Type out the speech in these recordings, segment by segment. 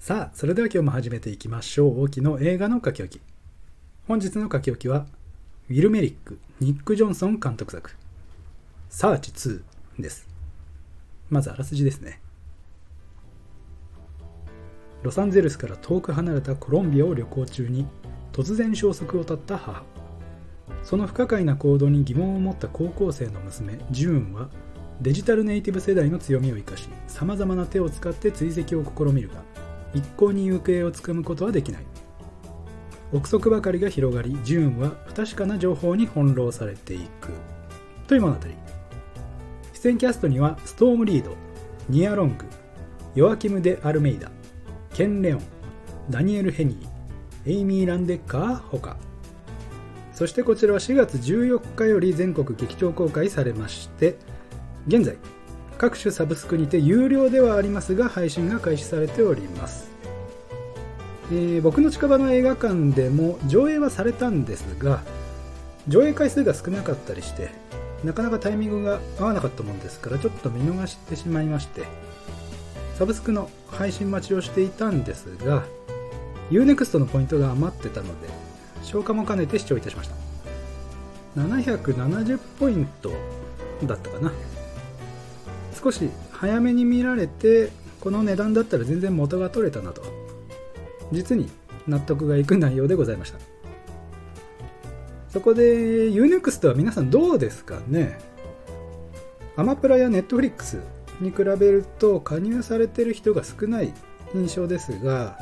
さあ、それでは今日も始めていきましょう。大きの映画の書き置き。本日の書き置きは、ウィル・メリック、ニック・ジョンソン監督作、サーチ2です。まずあらすじですね。ロサンゼルスから遠く離れたコロンビアを旅行中に突然消息を絶った母。その不可解な行動に疑問を持った高校生の娘、ジューンはデジタルネイティブ世代の強みを生かし、様々な手を使って追跡を試みるが、一向に行方をつかむことはできない。憶測ばかりが広がり、ジューンは不確かな情報に翻弄されていく。という物語。出演キャストには、ストーム・リード、ニア・ロング、ヨアキム・デ・アルメイダ、ケン・レオン、ダニエル・ヘニー、エイミー・ランデッカーほか。そしてこちらは4月14日より全国劇場公開されまして、現在、各種サブスクにて有料ではありますが配信が開始されております、えー僕の近場の映画館でも上映はされたんですが上映回数が少なかったりしてなかなかタイミングが合わなかったものですからちょっと見逃してしまいましてサブスクの配信待ちをしていたんですが UNEXT のポイントが余ってたので消化も兼ねて視聴いたしました。770ポイントだったかな。少し早めに見られてこの値段だったら全然元が取れたなと。実に納得がいく内容でございました。そこで UNEXT は皆さんどうですかね？アマプラや Netflix に比べると加入されてる人が少ない印象ですが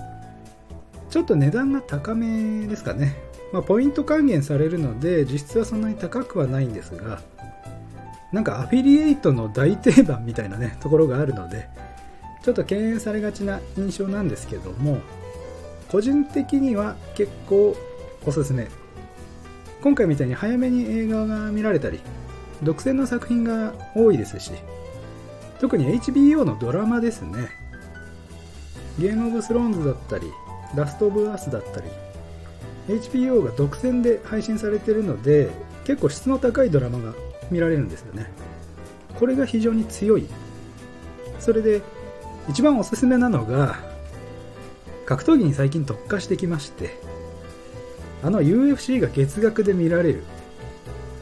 ちょっと値段が高めですかね、まあ、ポイント還元されるので実質はそんなに高くはないんですがなんかアフィリエイトの大定番みたいなねところがあるのでちょっと敬遠されがちな印象なんですけども個人的には結構おすすめ。今回みたいに早めに映画が見られたり独占の作品が多いですし特に HBO のドラマですね。ゲームオブスローンズだったりラストオブアースだったり HBO が独占で配信されているので結構質の高いドラマが見られるんですよね。これが非常に強い。それで一番おすすめなのが格闘技に最近特化してきましてあの UFC が月額で見られる。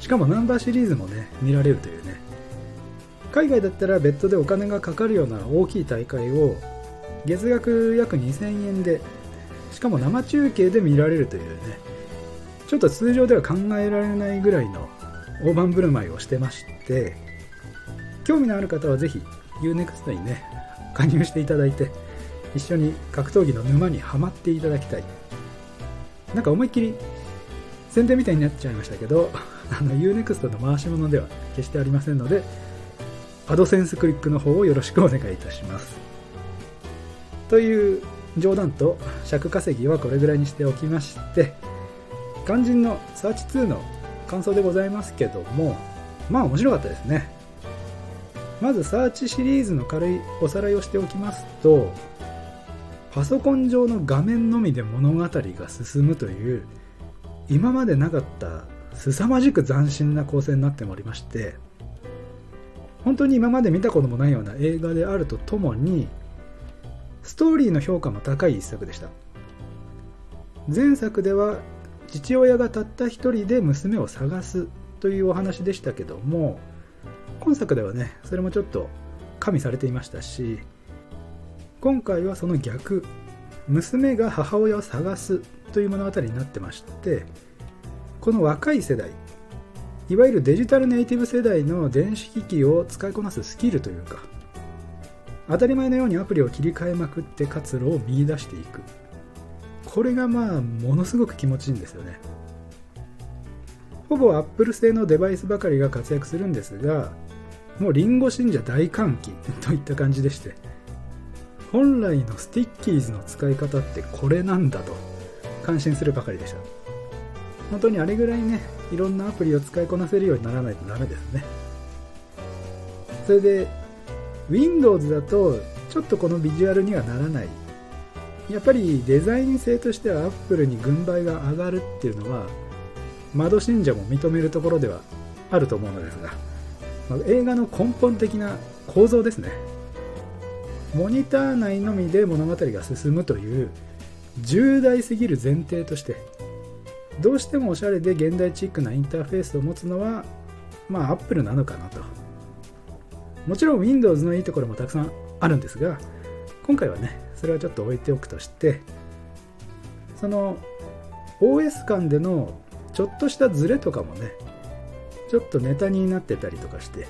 しかもナンバーシリーズもね見られるというね。海外だったら別途でお金がかかるような大きい大会を月額約2000円でしかも生中継で見られるというね。ちょっと通常では考えられないぐらいの大盤振る舞いをしてまして興味のある方はぜひ UNEXT にね加入していただいて一緒に格闘技の沼にはまっていただきたい。なんか思いっきり宣伝みたいになっちゃいましたけど あの U-NEXT の回し物では決してありませんので AdSense クリックの方をよろしくお願いいたします。という冗談と尺稼ぎはこれぐらいにしておきまして肝心のサーチ2の感想でございますけどもまあ面白かったですね。まずサーチシリーズの軽いおさらいをしておきますとパソコン上の画面のみで物語が進むという今までなかった凄まじく斬新な構成になっておりまして本当に今まで見たこともないような映画であるとともにストーリーの評価も高い一作でした。前作では父親がたった一人で娘を探すというお話でしたけども今作ではねそれもちょっと加味されていましたし今回はその逆。娘が母親を探すという物語になってましてこの若い世代いわゆるデジタルネイティブ世代の電子機器を使いこなすスキルというか当たり前のようにアプリを切り替えまくって活路を見出していく。これがまあものすごく気持ちいいんですよね。ほぼアップル製のデバイスばかりが活躍するんですがもうリンゴ信者大歓喜といった感じでして本来の Stickies の使い方ってこれなんだと感心するばかりでした。本当にあれぐらいねいろんなアプリを使いこなせるようにならないとダメですね。それで Windows だとちょっとこのビジュアルにはならない。やっぱりデザイン性としては Apple に軍配が上がるっていうのは窓信者も認めるところではあると思うのですが、まあ映画の根本的な構造ですね。モニター内のみで物語が進むという重大すぎる前提としてどうしてもおしゃれで現代チックなインターフェースを持つのはまあ Apple なのかなと。もちろん Windows のいいところもたくさんあるんですが今回はねそれはちょっと置いておくとしてその OS 間でのちょっとしたズレとかもねちょっとネタになってたりとかして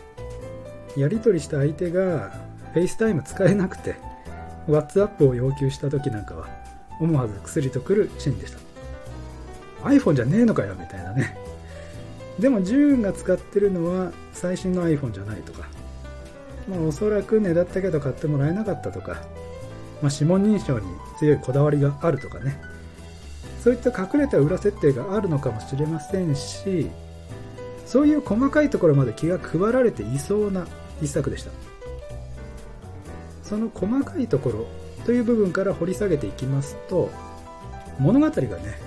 やり取りした相手が FaceTime 使えなくて WhatsApp を要求した時なんかは思わず薬とくるシーンでした。iPhone じゃねえのかよみたいなね。でもジューンが使ってるのは最新の iPhone じゃないとか、まあ、おそらくねだったけど買ってもらえなかったとか、まあ、指紋認証に強いこだわりがあるとかね。そういった隠れた裏設定があるのかもしれませんしそういう細かいところまで気が配られていそうな一作でした。その細かいところという部分から掘り下げていきますと物語がね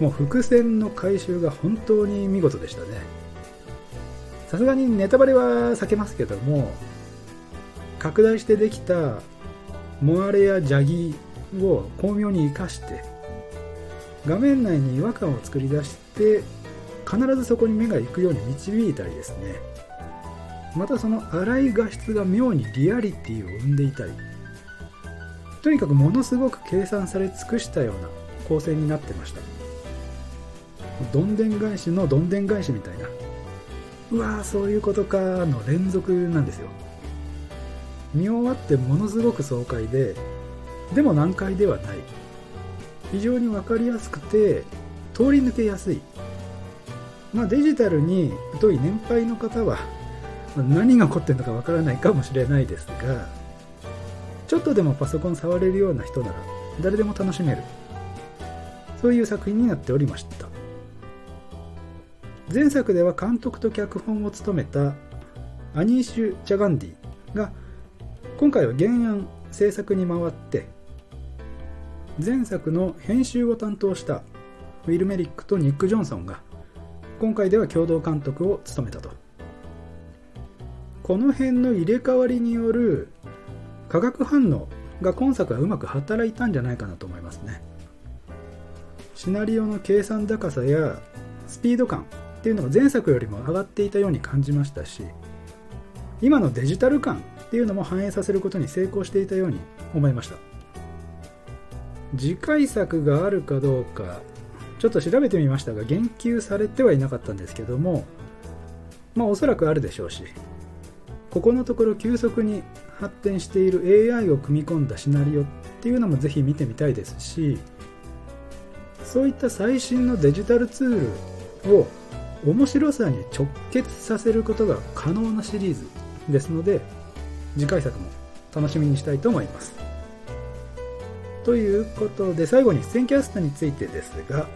もう伏線の回収が本当に見事でしたね。さすがにネタバレは避けますけども拡大してできたモアレやジャギを巧妙に生かして画面内に違和感を作り出して必ずそこに目が行くように導いたりですね。またその粗い画質が妙にリアリティを生んでいたりとにかくものすごく計算され尽くしたような構成になってました。どんでん返しのどんでん返しみたいな。うわーそういうことかの連続なんですよ。見終わってものすごく爽快ででも難解ではない。非常に分かりやすくて通り抜けやすい。まあデジタルに疎い年配の方は何が起こってるのか分からないかもしれないですがちょっとでもパソコン触れるような人なら誰でも楽しめる。そういう作品になっておりました。前作では監督と脚本を務めたアニーシュ・ジャガンディが今回は原案制作に回って前作の編集を担当したウィル・メリックとニック・ジョンソンが今回では共同監督を務めたと。この辺の入れ替わりによる化学反応が今作はうまく働いたんじゃないかなと思いますね。シナリオの計算高さやスピード感っていうのが前作よりも上がっていたように感じましたし今のデジタル感っていうのも反映させることに成功していたように思いました。次回作があるかどうかちょっと調べてみましたが言及されてはいなかったんですけどもまあおそらくあるでしょうしここのところ急速に発展している AI を組み込んだシナリオっていうのもぜひ見てみたいですしそういった最新のデジタルツールを面白さに直結させることが可能なシリーズですので次回作も楽しみにしたいと思います。ということで最後に出演キャストについてですが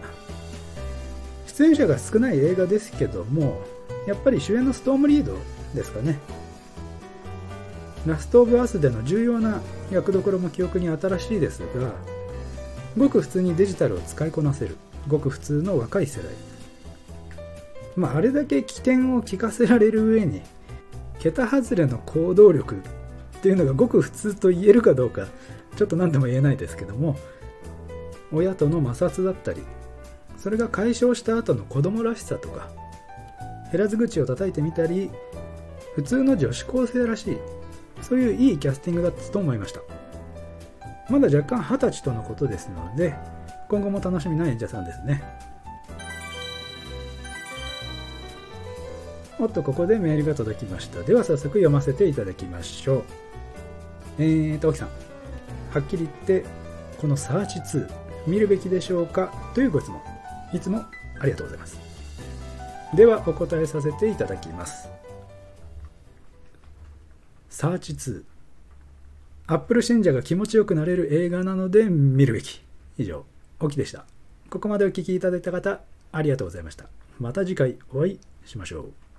出演者が少ない映画ですけどもやっぱり主演のストームリードですかね。ラストオブアスでの重要な役どころも記憶に新しいですがごく普通にデジタルを使いこなせるごく普通の若い世代。まあ、あれだけ起点を聞かせられる上に桁外れの行動力っていうのがごく普通と言えるかどうかちょっと何とも言えないですけども親との摩擦だったりそれが解消した後の子供らしさとか減らず口を叩いてみたり普通の女子高生らしいそういういいキャスティングだったと思いましたまだ若干二十歳とのことですので今後も楽しみな演者さんですねおっと、ここでメールが届きました。では早速読ませていただきましょう。えーと、沖さん。はっきり言って、このサーチ2、見るべきでしょうか？というご質問。いつもありがとうございます。では、お答えさせていただきます。サーチ2。アップル信者が気持ちよくなれる映画なので見るべき。以上、沖でした。ここまでお聴きいただいた方、ありがとうございました。また次回お会いしましょう。